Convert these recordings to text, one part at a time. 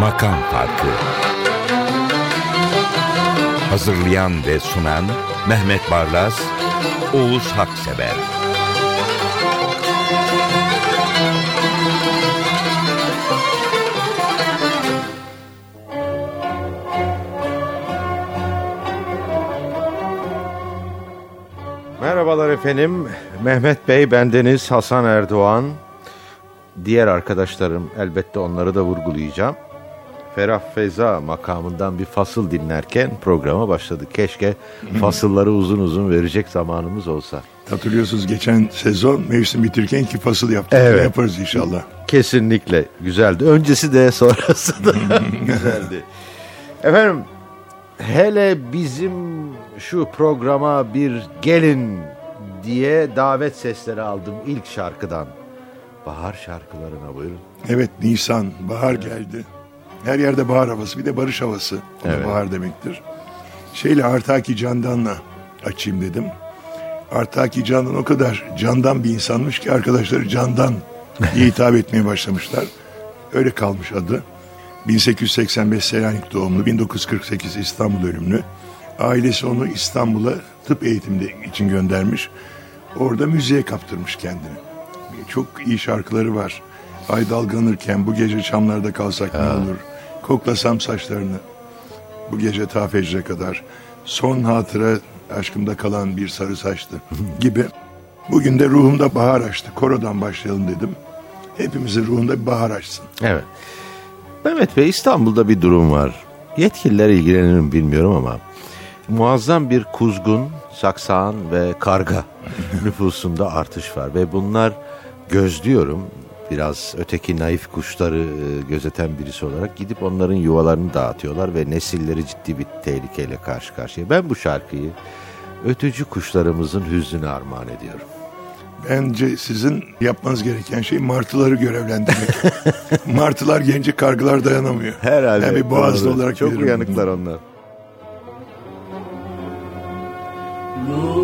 Makam Farkı. Hazırlayan ve sunan Mehmet Barlas, Oğuz Haksever Merhabalar efendim. Mehmet Bey, bendeniz Hasan Erdoğan. Diğer arkadaşlarım elbette onları da vurgulayacağım. Ferah Feza makamından bir fasıl dinlerken programa başladık. Keşke fasılları uzun uzun verecek zamanımız olsa. Hatırlıyorsunuz geçen sezon mevsim bitirirken iki fasıl yaptık. Evet. Yaparız inşallah. Kesinlikle güzeldi. Öncesi de sonrası da güzeldi. Efendim hele bizim şu programa bir gelin diye davet sesleri aldım ilk şarkıdan. Bahar şarkılarına buyurun. Evet Nisan, bahar geldi. Her yerde bahar havası, bir de barış havası. O Evet. bahar demektir. Şeyle Artaki Candan'la açayım dedim. Artaki Candan o kadar candan bir insanmış ki arkadaşları Candan diye hitap etmeye başlamışlar. Öyle kalmış adı. 1885 Selanik doğumlu, 1948 İstanbul ölümlü. Ailesi onu İstanbul'a tıp eğitimi için göndermiş. Orada müziğe kaptırmış kendini. Çok iyi şarkıları var. Ay dalgalanırken bu gece çamlarda kalsak ne olur. Koklasam saçlarını bu gece ta fecre kadar. Son hatıra aşkımda kalan bir sarı saçtı gibi. Bugün de ruhumda bahar açtı. Korodan başlayalım dedim. Hepimizin ruhunda bir bahar açsın. Evet. Mehmet Bey İstanbul'da bir durum var. Yetkililer ilgilenir mi bilmiyorum ama muazzam bir kuzgun, saksağan ve karga nüfusunda artış var ve bunlar gözlüyorum biraz öteki naif kuşları e, gözeten birisi olarak gidip onların yuvalarını dağıtıyorlar ve nesilleri ciddi bir tehlikeyle karşı karşıya. Ben bu şarkıyı ötücü kuşlarımızın hüznüne armağan ediyorum. Bence sizin yapmanız gereken şey martıları görevlendirmek. Martılar gelince kargılar dayanamıyor. Herhalde. Yani bir boğazlı olarak Çok uyanıklar onlar. Lord.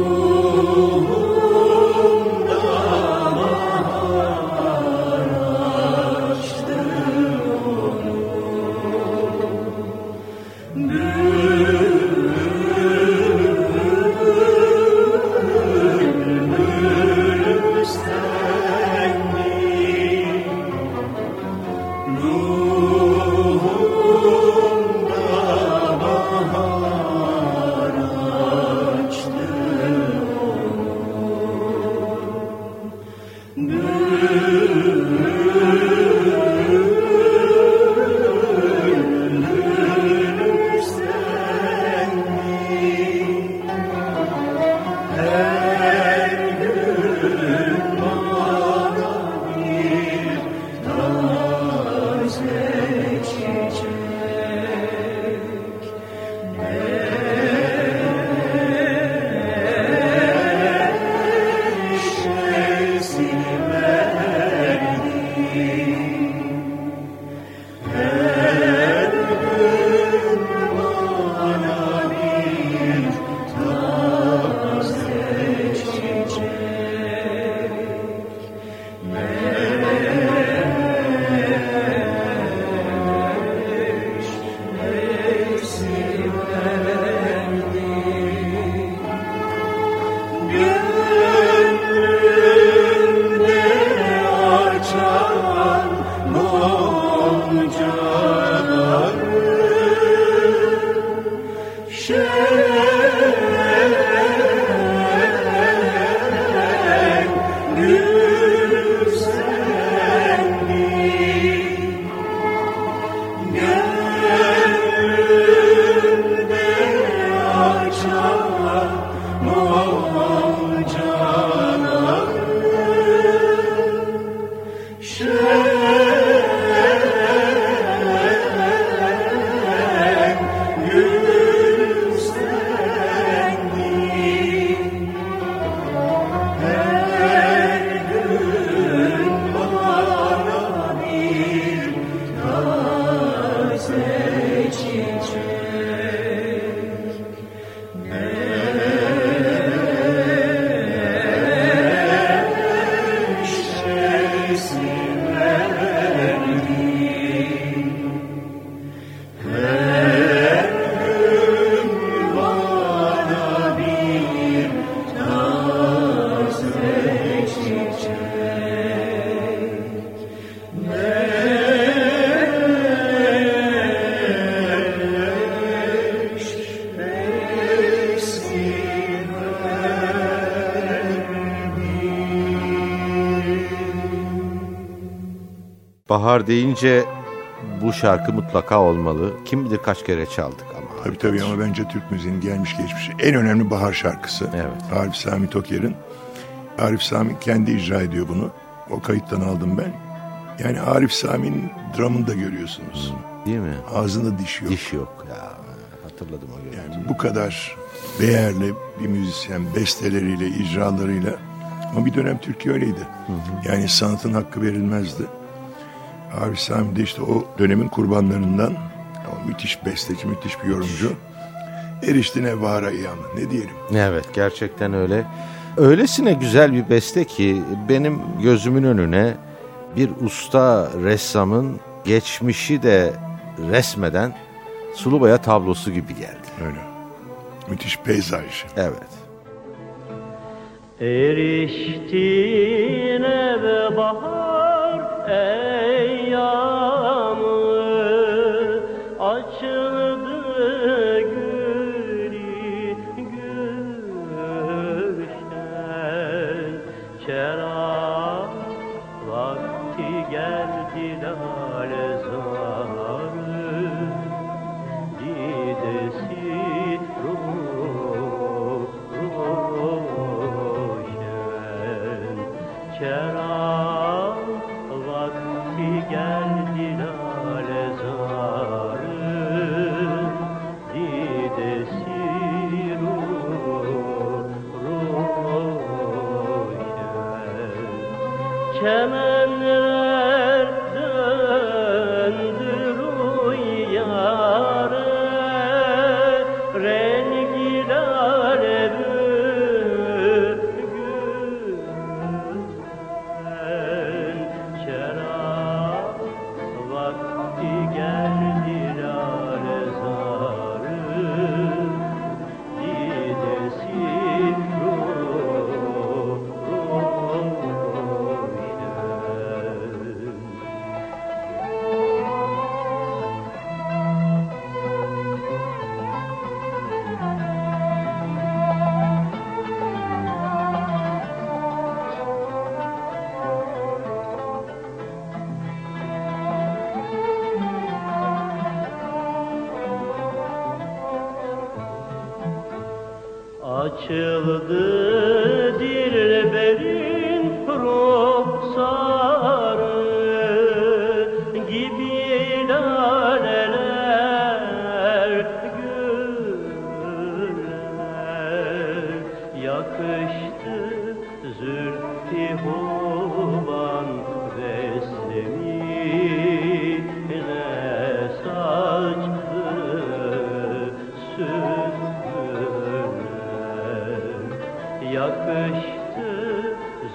Bahar deyince bu şarkı mutlaka olmalı. Kim bilir kaç kere çaldık ama. Tabii tabii ama bence Türk müziğinin gelmiş geçmiş en önemli bahar şarkısı. Evet. Arif Sami Toker'in. Arif Sami kendi icra ediyor bunu. O kayıttan aldım ben. Yani Arif Sami'nin dramını da görüyorsunuz. Değil mi? Ağzında diş yok. Diş yok ya. Hatırladım o görüntüyü. Yani bu kadar değerli bir müzisyen besteleriyle, icralarıyla ama bir dönem Türkiye öyleydi. Yani sanatın hakkı verilmezdi. Arif Sami de işte o dönemin kurbanlarından ama müthiş besteci, müthiş bir yorumcu. Erişti Nevbahara İyan. Ne diyelim? Evet gerçekten öyle. Öylesine güzel bir beste ki benim gözümün önüne bir usta ressamın geçmişi de resmeden Sulubaya tablosu gibi geldi. Öyle. Müthiş peyzaj. Evet. Eriştin eve bahar Oh. كمان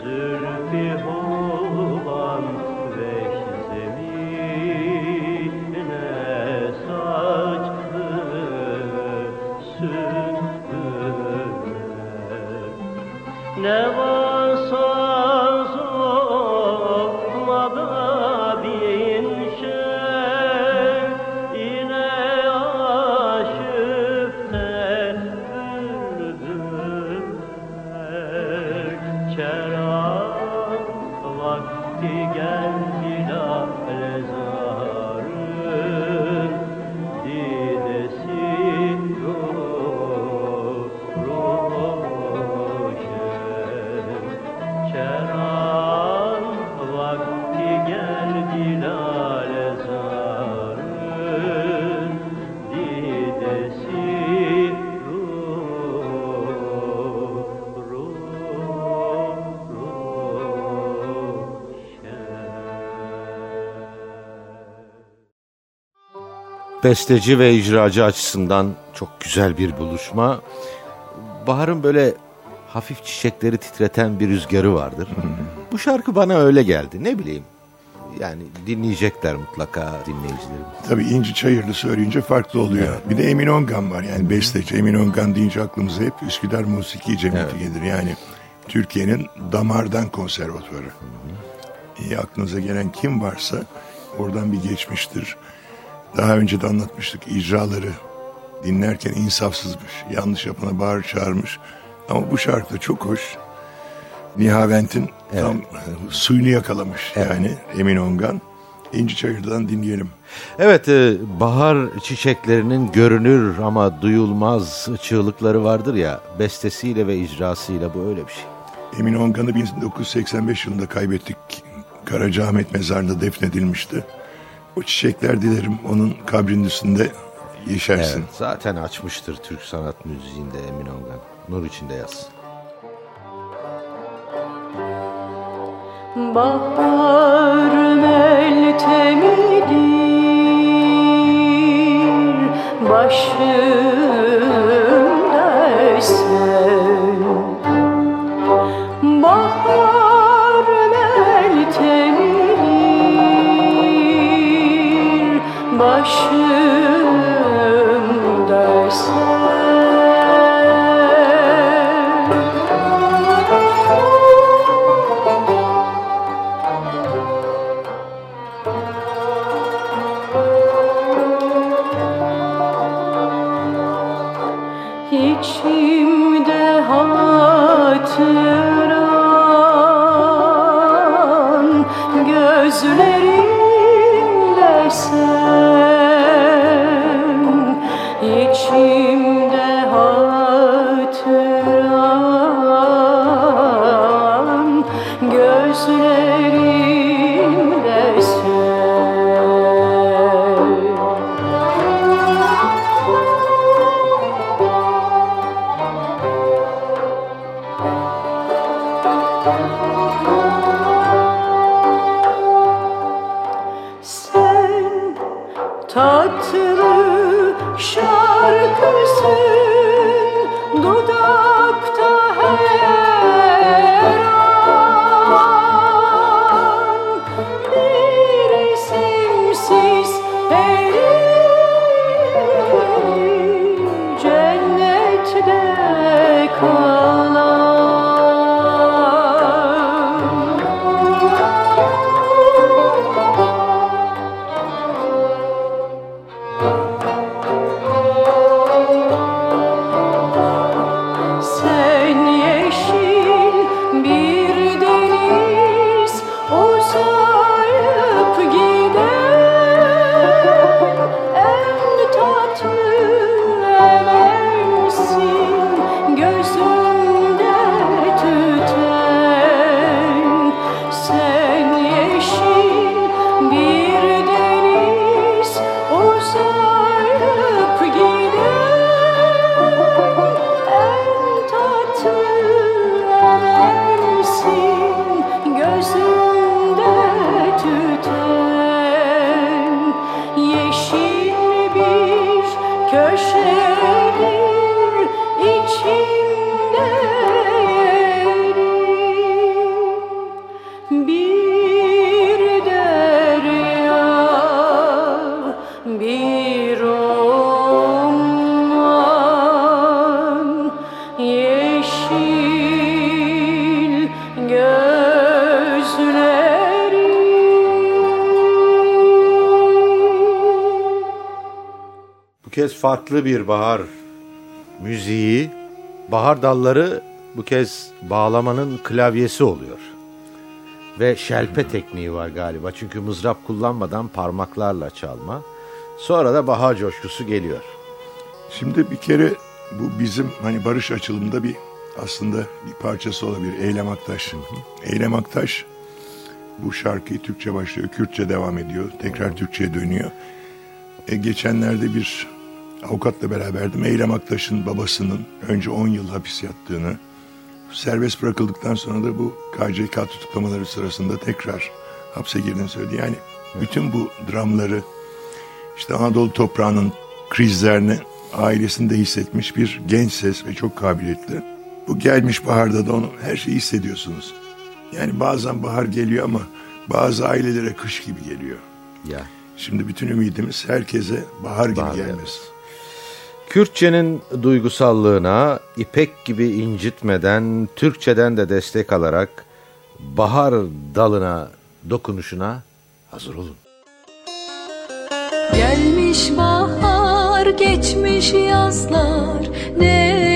zülfü huban Besteci ve icracı açısından çok güzel bir buluşma. Bahar'ın böyle hafif çiçekleri titreten bir rüzgarı vardır. Bu şarkı bana öyle geldi. Ne bileyim. Yani dinleyecekler mutlaka dinleyicilerim. Tabii İnci Çayırlı söyleyince farklı oluyor. Bir de Emin Ongan var yani besteci. Emin Ongan deyince aklımıza hep Üsküdar Musiki Cemiyeti gelir. Yani Türkiye'nin damardan konservatuvarı. İyi aklınıza gelen kim varsa oradan bir geçmiştir. Daha önce de anlatmıştık icraları dinlerken insafsızmış. Yanlış yapana bağır çağırmış. Ama bu şarkı da çok hoş. Nihavent'in tam e, suyunu yakalamış yani Emin Ongan. İnci Çayır'dan dinleyelim. Evet, e, bahar çiçeklerinin görünür ama duyulmaz çığlıkları vardır ya, bestesiyle ve icrasıyla bu öyle bir şey. Emin Ongan'ı 1985 yılında kaybettik. Karacaahmet mezarında defnedilmişti. O çiçekler dilerim onun kabrinin üstünde yeşersin. Evet, zaten açmıştır Türk sanat müziğinde Emin Ongan. Nur içinde yazsın. Bahar meltemidir başımda İçimde hatıran farklı bir bahar müziği, bahar dalları bu kez bağlamanın klavyesi oluyor. Ve şelpe tekniği var galiba çünkü mızrap kullanmadan parmaklarla çalma. Sonra da bahar coşkusu geliyor. Şimdi bir kere bu bizim hani barış açılımında bir aslında bir parçası olabilir. Eylem Aktaş. Eylem Aktaş bu şarkıyı Türkçe başlıyor, Kürtçe devam ediyor. Tekrar Türkçe'ye dönüyor. E, geçenlerde bir avukatla beraberdim. Eylem Aktaş'ın babasının önce 10 yıl hapis yattığını, serbest bırakıldıktan sonra da bu KCK tutuklamaları sırasında tekrar hapse girdiğini söyledi. Yani bütün bu dramları işte Anadolu toprağının krizlerini ailesinde hissetmiş bir genç ses ve çok kabiliyetli. Bu gelmiş baharda da onu her şeyi hissediyorsunuz. Yani bazen bahar geliyor ama bazı ailelere kış gibi geliyor. Ya. Şimdi bütün ümidimiz herkese bahar gibi Bahar gelmesi. Kürtçenin duygusallığına ipek gibi incitmeden Türkçeden de destek alarak bahar dalına dokunuşuna hazır olun. Gelmiş bahar, geçmiş yazlar, neyleyim?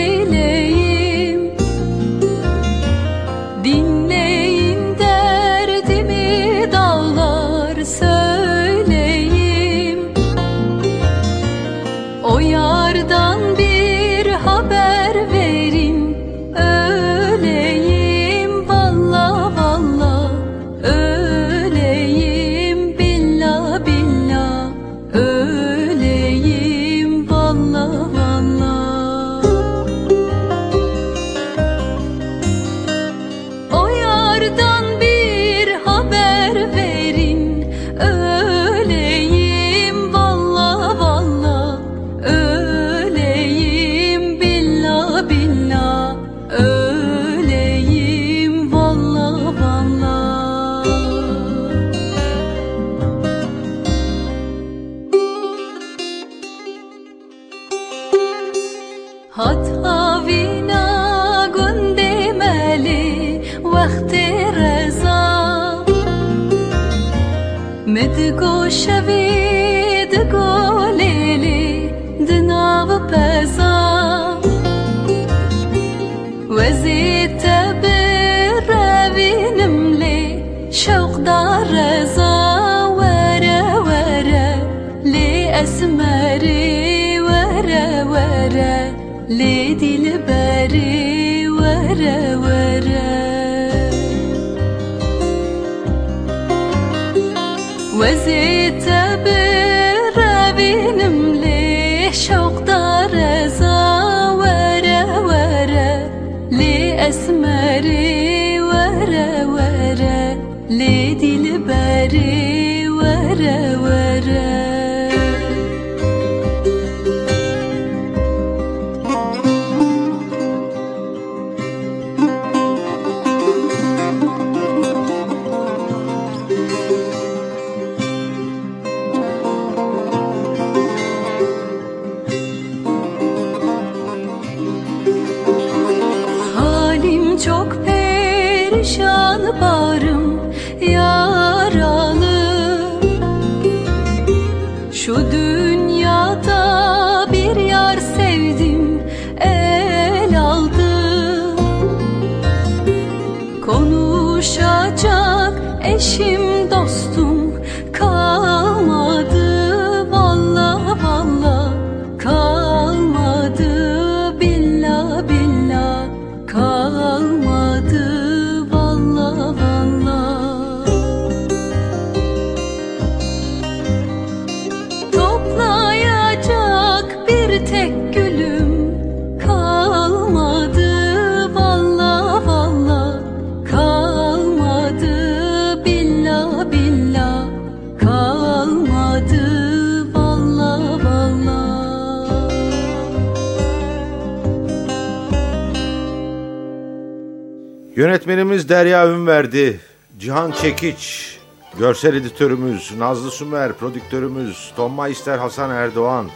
Ünverdi, Cihan Çekiç, görsel editörümüz Nazlı Sümer, prodüktörümüz Tom Meister Hasan Erdoğan,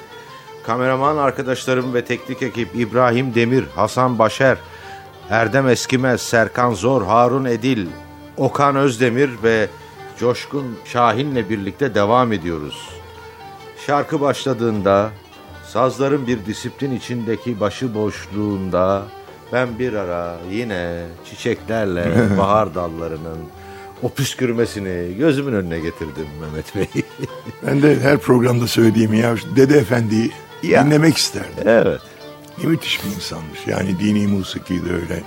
kameraman arkadaşlarım ve teknik ekip İbrahim Demir, Hasan Başer, Erdem Eskimez, Serkan Zor, Harun Edil, Okan Özdemir ve Coşkun Şahin'le birlikte devam ediyoruz. Şarkı başladığında sazların bir disiplin içindeki başıboşluğunda ben bir ara yine çiçeklerle bahar dallarının o püskürmesini gözümün önüne getirdim Mehmet Bey. Ben de her programda söylediğim ya Dede Efendi'yi Ya. dinlemek isterdim. evet. Ne müthiş bir insanmış. Yani dini musiki de öyle.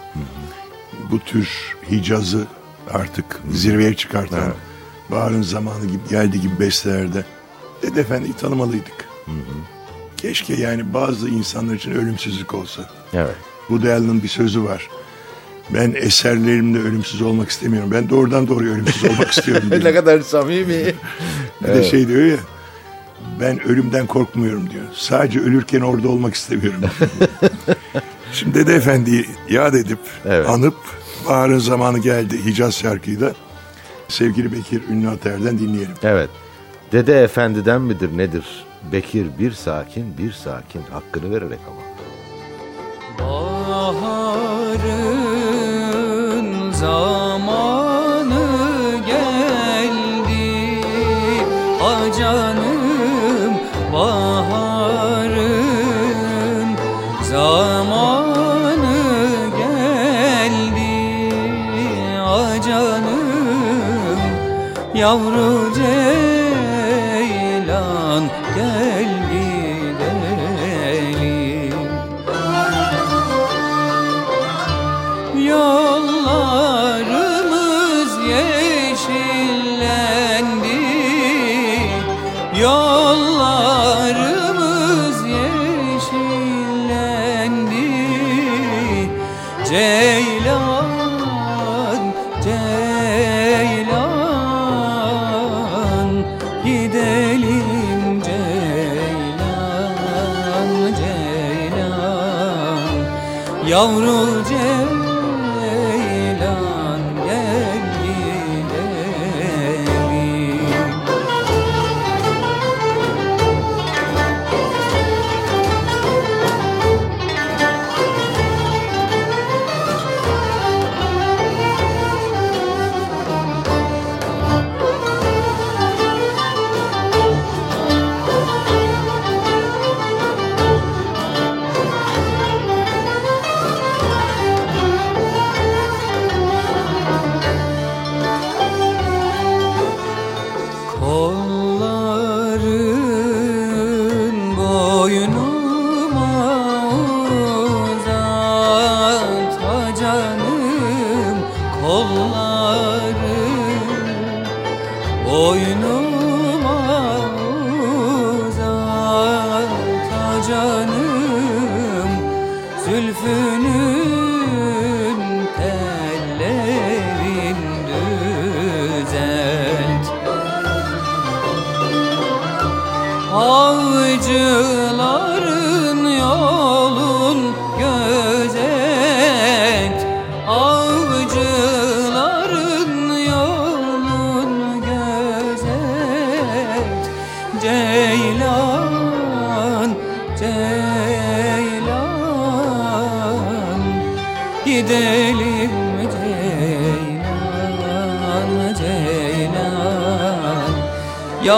Bu tür Hicaz'ı artık zirveye çıkartan Bahar'ın zamanı gibi geldi gibi bestelerde Dede Efendi'yi tanımalıydık. Keşke yani bazı insanlar için ölümsüzlük olsa. Evet. Woody Allen'ın bir sözü var. Ben eserlerimle ölümsüz olmak istemiyorum. Ben doğrudan doğruya ölümsüz olmak istiyorum ne kadar samimi. Bir de şey diyor ya ben ölümden korkmuyorum diyor. Sadece ölürken orada olmak istemiyorum. Şimdi Dede Efendi'yi yad edip Evet. anıp Bahar'ın zamanı geldi Hicaz şarkıyı da sevgili Bekir Ünlü Ater'den dinleyelim. Evet. Dede Efendi'den midir nedir? Bekir bir sakin bir sakin hakkını vererek ama. Baharın zamanı geldi. Ha canım baharın zamanı geldi. Ha canım yavru ceylan Yavru kolları Boynuma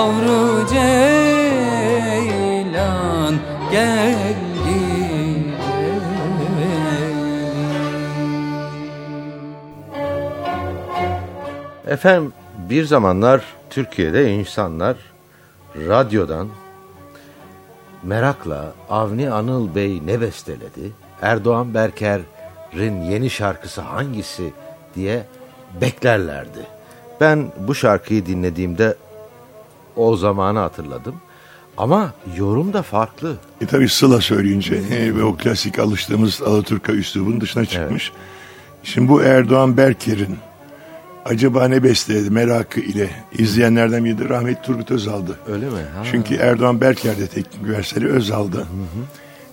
Yavru Ceylan gel Efendim bir zamanlar Türkiye'de insanlar radyodan merakla Avni Anıl Bey ne besteledi? Erdoğan Berker'in yeni şarkısı hangisi diye beklerlerdi. Ben bu şarkıyı dinlediğimde o zamanı hatırladım. Ama yorum da farklı. E tabi Sıla söyleyince e, ve o klasik alıştığımız Alaturka üslubun dışına çıkmış. Şimdi bu Erdoğan Berker'in acaba ne besteledi merakı ile izleyenlerden biri de rahmetli Turgut Özal'dı. Öyle mi? Ha. Çünkü Erdoğan Berker de teknik üniversiteli Özal'dı.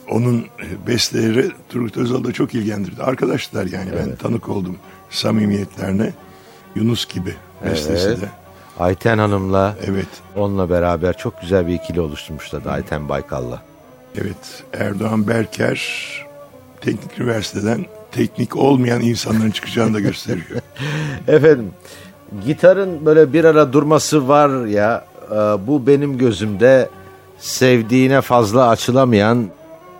Onun e, besteleri Turgut Özal'da çok ilgilendirdi. Arkadaşlar yani ben tanık oldum samimiyetlerine. Yunus gibi bestesi Evet. de. Ayten Hanım'la Evet. onunla beraber çok güzel bir ikili oluşturmuşlardı Ayten Baykal'la. Evet, Erdoğan Berker teknik üniversiteden teknik olmayan insanların çıkacağını da gösteriyor. Efendim gitarın böyle bir ara durması var ya e, bu benim gözümde sevdiğine fazla açılamayan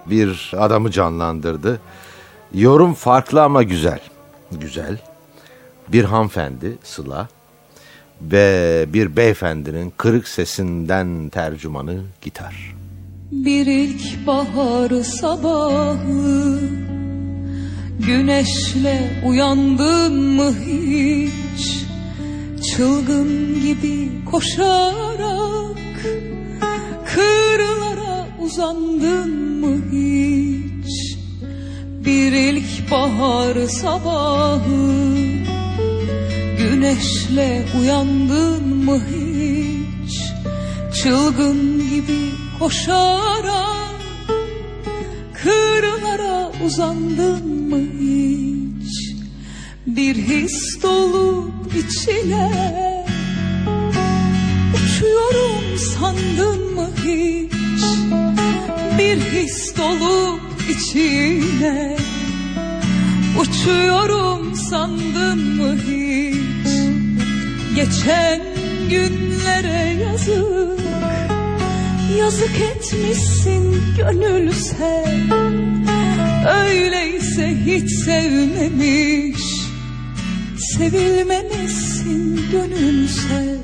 bir adamı canlandırdı. Yorum farklı ama güzel. Güzel. Bir hanımefendi Sıla ve bir beyefendinin kırık sesinden tercümanı gitar. Bir ilk bahar sabahı Güneşle uyandın mı hiç Çılgın gibi koşarak Kırlara uzandın mı hiç Bir ilk bahar sabahı Güneşle uyandın mı hiç? Çılgın gibi koşarak Kırlara uzandın mı hiç? Bir his dolu içine Uçuyorum sandın mı hiç? Bir his dolu içine Uçuyorum sandın mı hiç Geçen günlere yazık. Yazık etmişsin gönül sen. Öyleyse hiç sevmemiş Sevilmemişsin gönül sen.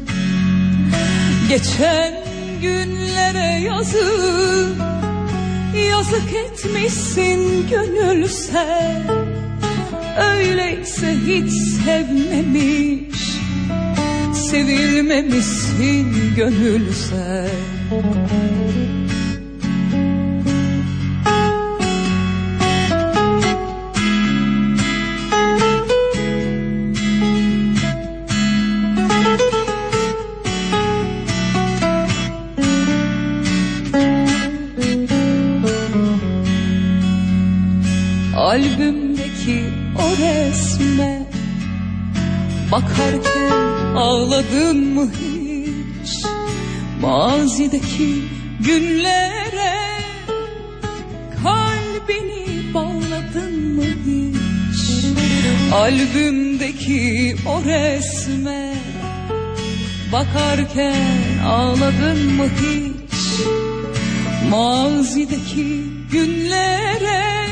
Geçen günlere yazık. Yazık etmişsin gönül sen. Öyleyse hiç sevmemiş Sevilmemişsin gönül sen Mazideki günlere Kalbini bağladın mı hiç? Albümdeki o resme Bakarken ağladın mı hiç? Mazideki günlere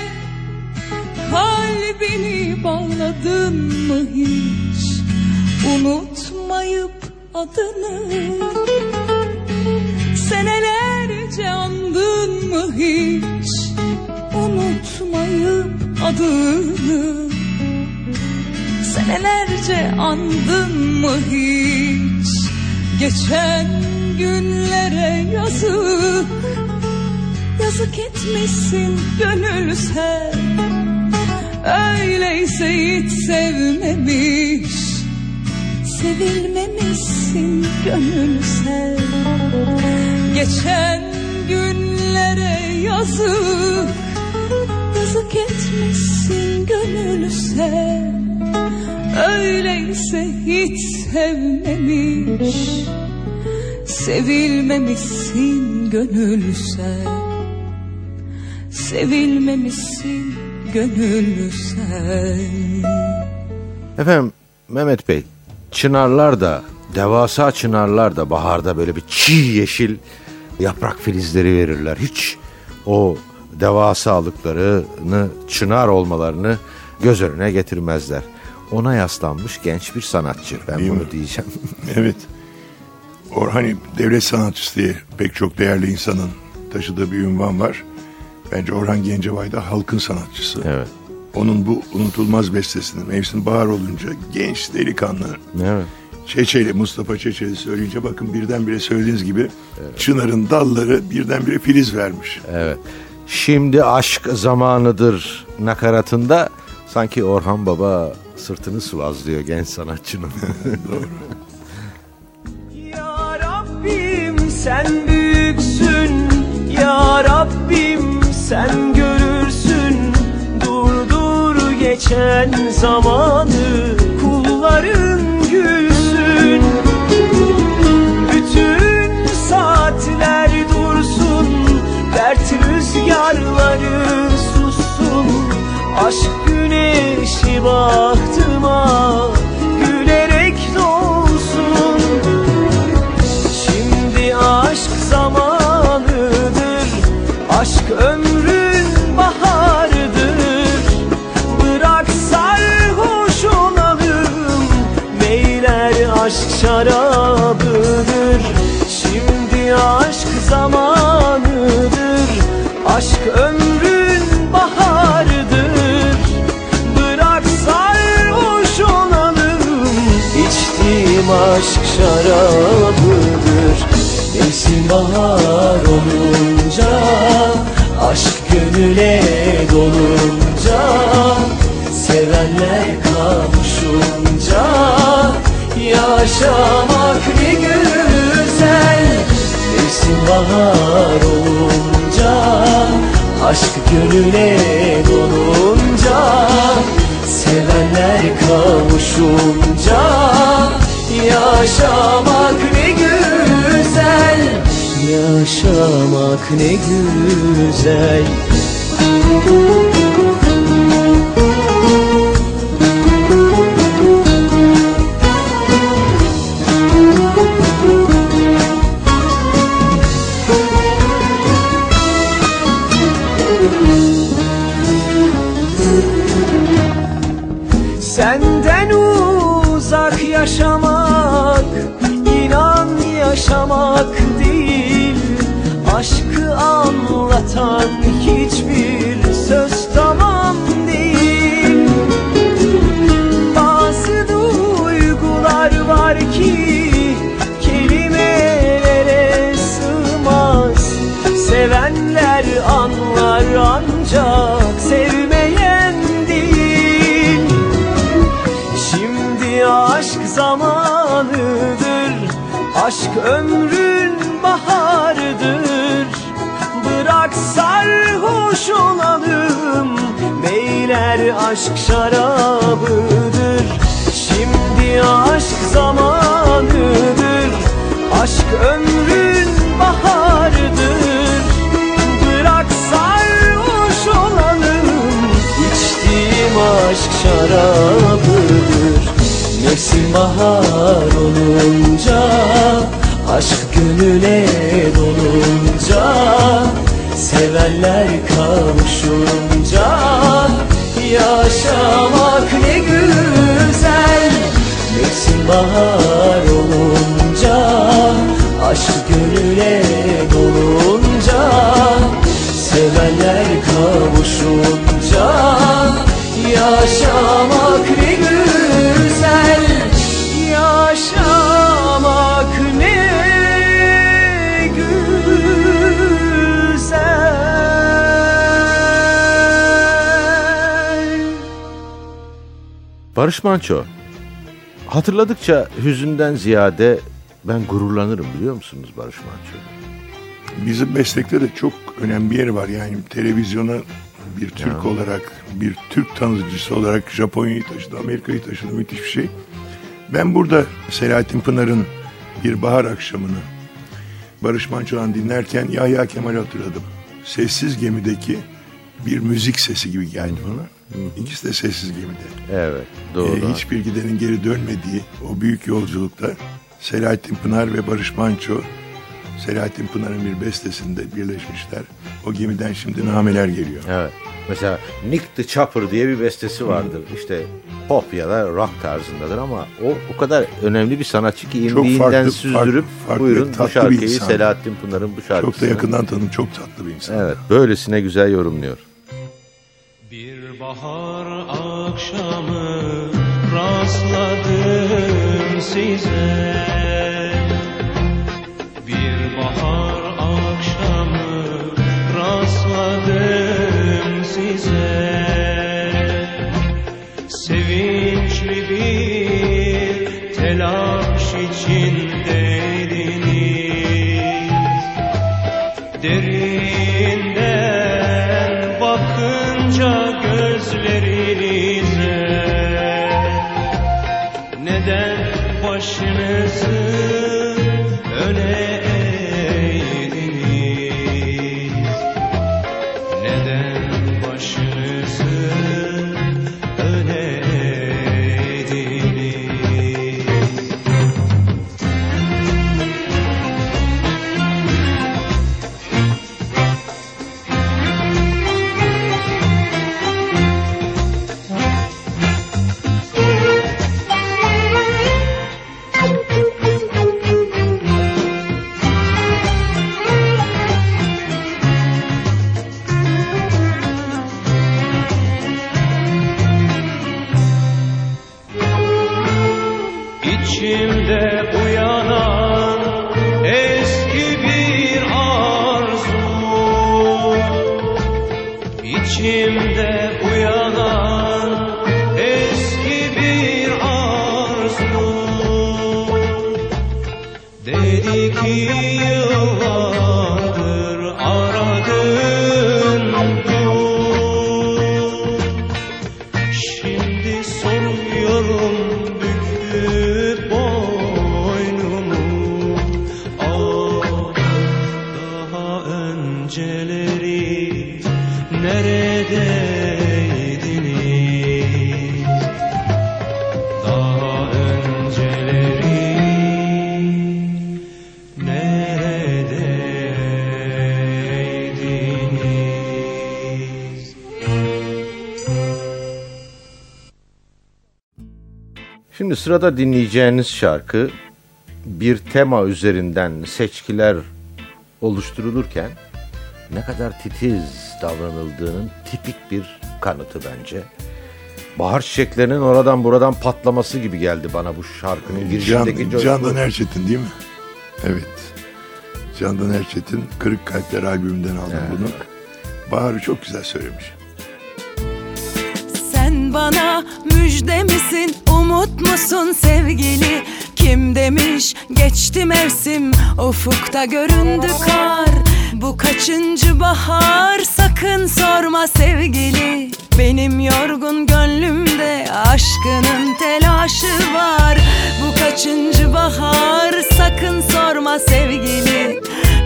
Kalbini bağladın mı hiç? Unutmayıp adını Senelerce andın mı hiç? Unutmayıp adını. Senelerce andın mı hiç? Geçen günlere yazık. Yazık etmişsin gönül sen. Öyleyse hiç sevmemiş. Sevilmemişsin gönül sen Geçen günlere yazık. Yazık etmişsin gönül sen. Öyleyse hiç sevmemiş. Sevilmemişsin gönül sen. Sevilmemişsin gönül sen. Efendim Mehmet Bey, çınarlar da, devasa çınarlar da baharda böyle bir çiğ yeşil yaprak filizleri verirler. Hiç o devasalıklarını, çınar olmalarını göz önüne getirmezler. Ona yaslanmış genç bir sanatçı. Ben Değil bunu mi? diyeceğim. Evet. Or hani devlet sanatçısı diye pek çok değerli insanın taşıdığı bir ünvan var. Bence Orhan Gencebay da halkın sanatçısı. evet. Onun bu unutulmaz bestesini mevsim bahar olunca genç delikanlı Evet. Çeçeli, Mustafa Çeçeli söyleyince bakın birdenbire söylediğiniz gibi Çınar'ın dalları birdenbire filiz vermiş. Evet. Şimdi aşk zamanıdır nakaratında sanki Orhan Baba sırtını sıvazlıyor genç sanatçının. Ya Rabbim sen büyüksün Ya Rabbim sen görürsün Durdur geçen zamanı Kulların saatler dursun Dert rüzgarları sussun. Aşk güneşi bahtıma Gülerek doğsun. Şimdi aşk zamanıdır Aşk ömrün baharıdır. Bırak sarhoş olalım Meyler aşk şarabıdır şarabıdır Mevsim bahar olunca Aşk gönüle dolunca Sevenler kavuşunca Yaşamak ne güzel. Mevsim bahar olunca Aşk gönüle dolunca Sevenler kavuşunca Yaşamak ne güzel. Yaşamak ne güzel Aşk şarabıdır. Şimdi aşk zamanıdır. Aşk ömrün baharıdır. Bırak sarhoş olalım İçtiğim aşk şarabıdır. Mevsim bahar olunca Aşk gönüle dolunca Sevenler kavuşunca Yaşamak ne güzel. Mevsim bahar olunca Aşk gönüle dolunca Sevenler kavuşunca Yaşamak Barış Manço. Hatırladıkça hüzünden ziyade ben gururlanırım biliyor musunuz Barış Manço? Bizim meslekte de çok önemli bir yeri var. Yani televizyona bir Türk olarak, bir Türk tanıtıcısı olarak Japonya'yı taşıdı, Amerika'yı taşıdı. Müthiş bir şey. Ben burada Selahattin Pınar'ın bir bahar akşamını Barış Manço'dan dinlerken Yahya Kemal'i hatırladım. Sessiz gemideki bir müzik sesi gibi geldi bana. İkisi de sessiz gemide. Evet doğru. Ee, hiçbir gidenin geri dönmediği o büyük yolculukta Selahattin Pınar ve Barış Manço Selahattin Pınar'ın bir bestesinde birleşmişler. O gemiden şimdi nameler geliyor. Evet. Mesela Nick the Chopper diye bir bestesi vardır. İşte pop ya da rock tarzındadır ama o o kadar önemli bir sanatçı ki Çok imdiğinden farklı, süzdürüp farklı, farklı buyurun bu şarkıyı. Selahattin Pınar'ın bu şarkısını. Çok da yakından tanım, çok tatlı bir insan. Evet böylesine güzel yorumluyor. Bahar akşamı rastladım size. Bir bahar akşamı rastladım Jesus. Önceleri neredeydiniz Daha önceleri neredeydiniz? Şimdi sırada dinleyeceğiniz şarkı bir tema üzerinden seçkiler oluşturulurken ne kadar titiz davranıldığının tipik bir kanıtı bence. Bahar çiçeklerinin oradan buradan patlaması gibi geldi bana bu şarkının Can, girişindeki coşku. Candan Erçetin değil mi? Evet. Candan Erçetin Kırık Kalpler albümünden aldım bunu. Bahar'ı çok güzel söylemiş. Sen bana müjde misin, umut musun sevgili? Kim demiş geçti mevsim, ufukta göründü kar. Bu kaçıncı bahar sakın sorma sevgili. Benim yorgun gönlümde aşkının telaşı var. Bu kaçıncı bahar sakın sorma sevgili.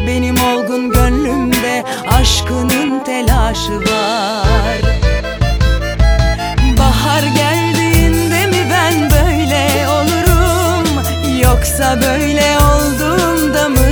Benim olgun gönlümde aşkının telaşı var. Bahar geldiğinde mi ben böyle olurum Yoksa böyle olduğumda mı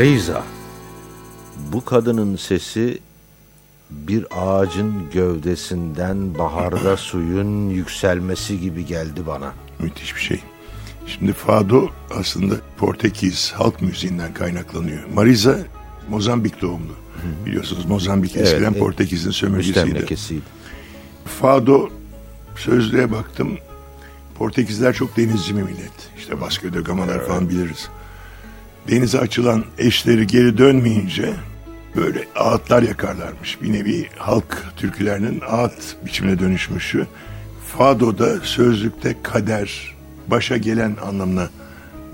Mariza. Bu kadının sesi bir ağacın gövdesinden baharda suyun yükselmesi gibi geldi bana. Müthiş bir şey. Şimdi Fado aslında Portekiz halk müziğinden kaynaklanıyor. Mariza Mozambik doğumlu. Biliyorsunuz Mozambik eskiden Evet, Portekiz'in sömürgesiydi. Fado sözlüğe baktım. Portekizler çok denizci bir millet. İşte Vasco da Gama'lar falan biliriz. Denize açılan eşleri geri dönmeyince böyle ağıtlar yakarlarmış. Bir nevi halk türkülerinin ağıt biçimine dönüşmüşü. Fado da sözlükte kader, başa gelen anlamına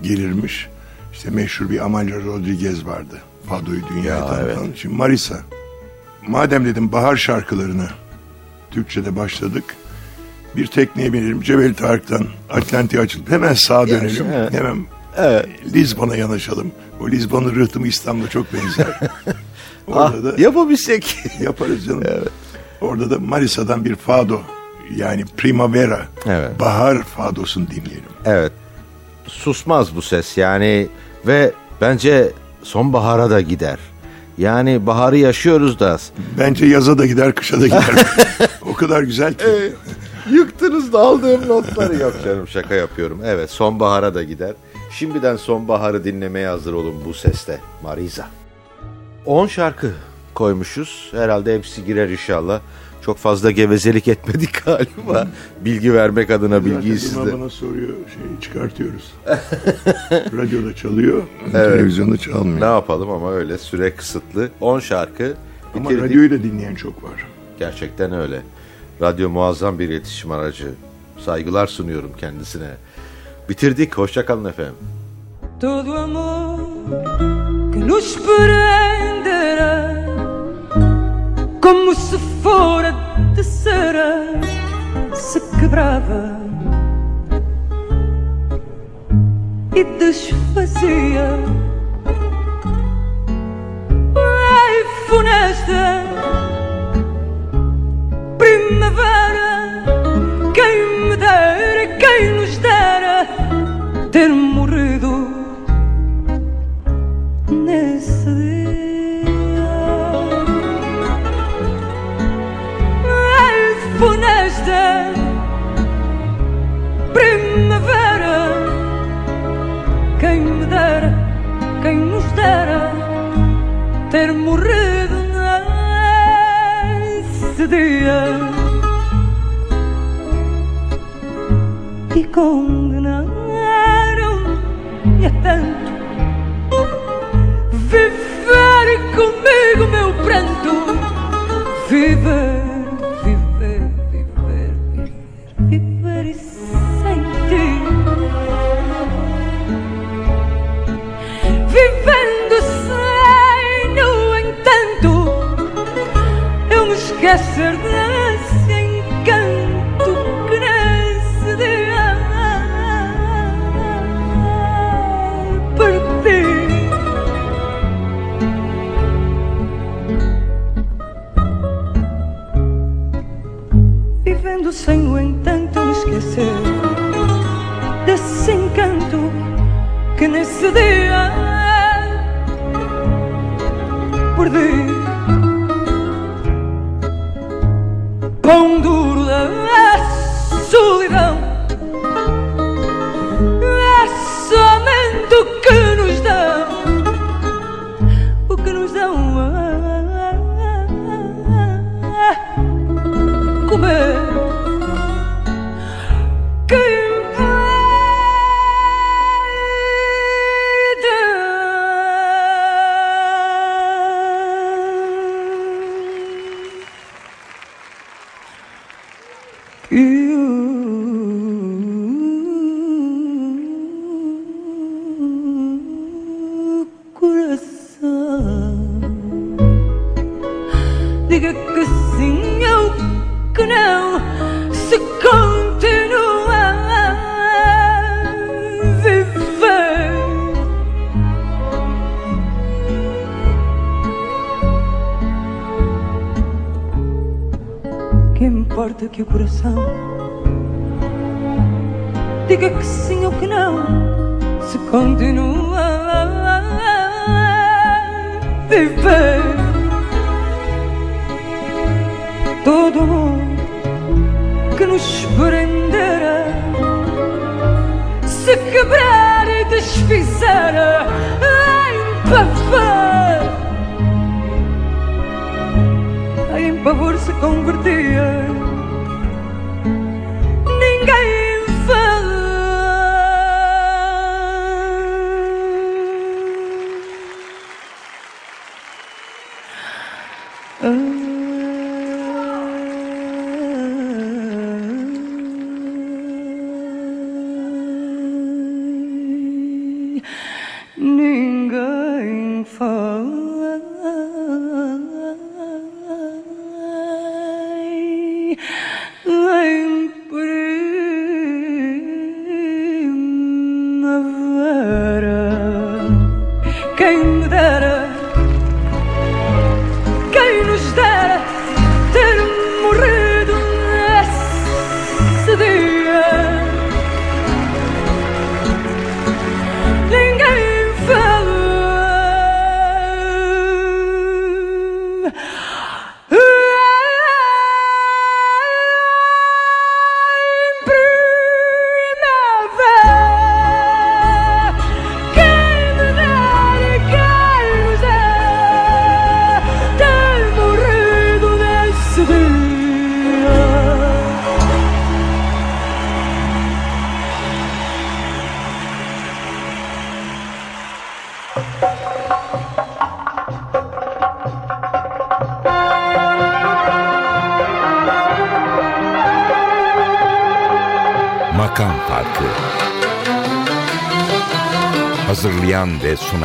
gelirmiş. İşte meşhur bir Amalia Rodriguez vardı. Fado'yu dünyaya Ya, tanıtan. evet. Şimdi Marisa. Madem dedim bahar şarkılarını Türkçe'de başladık. Bir tekneye binelim. Cebel Tarık'tan Atlantik'e açılıp hemen sağa dönelim. evet. Hemen e, Lizbon'a yanaşalım. O Lizbon'un rıhtımı İstanbul'a çok benzer. Orada da Ah, yapabilsek. yaparız canım. Orada da Marisa'dan bir fado yani primavera Evet. bahar fadosunu dinleyelim. Evet. Susmaz bu ses yani ve bence sonbahara da gider. Yani baharı yaşıyoruz da Bence yaza da gider, kışa da gider. o kadar güzel ki. Yıktınız da aldığım notları yok canım şaka yapıyorum. Evet sonbahara da gider. Şimdiden sonbaharı dinlemeye hazır olun bu seste Mariza. 10 şarkı koymuşuz. Herhalde hepsi girer inşallah. Çok fazla gevezelik etmedik galiba. Bilgi vermek adına bilgiyi Zaten sizde. bana soruyor, şey çıkartıyoruz. Radyoda çalıyor, televizyonda çalmıyor. Ne yapalım ama öyle süre kısıtlı. 10 şarkı Ama bitirdik. radyoyu da dinleyen çok var. Gerçekten öyle. Radyo muazzam bir iletişim aracı. Saygılar sunuyorum kendisine. Bitirdik. Hoşçakalın efendim. todo amor que nos prenderá como se fora de cera se quebrava e desfazia ai funesta primavera ter morrido nesse dia. É funesta primavera, quem me dera, quem nos dera ter morrido nesse dia. E condenado e é tanto. Viver comigo, meu pranto, viver, viver, viver, viver, viver e sentir. Vivendo sem, no entanto, eu me esquecer de. நீங்கள்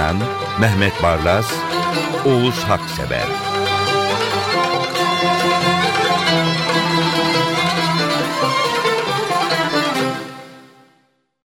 sunan Mehmet Barlas, Oğuz Haksever.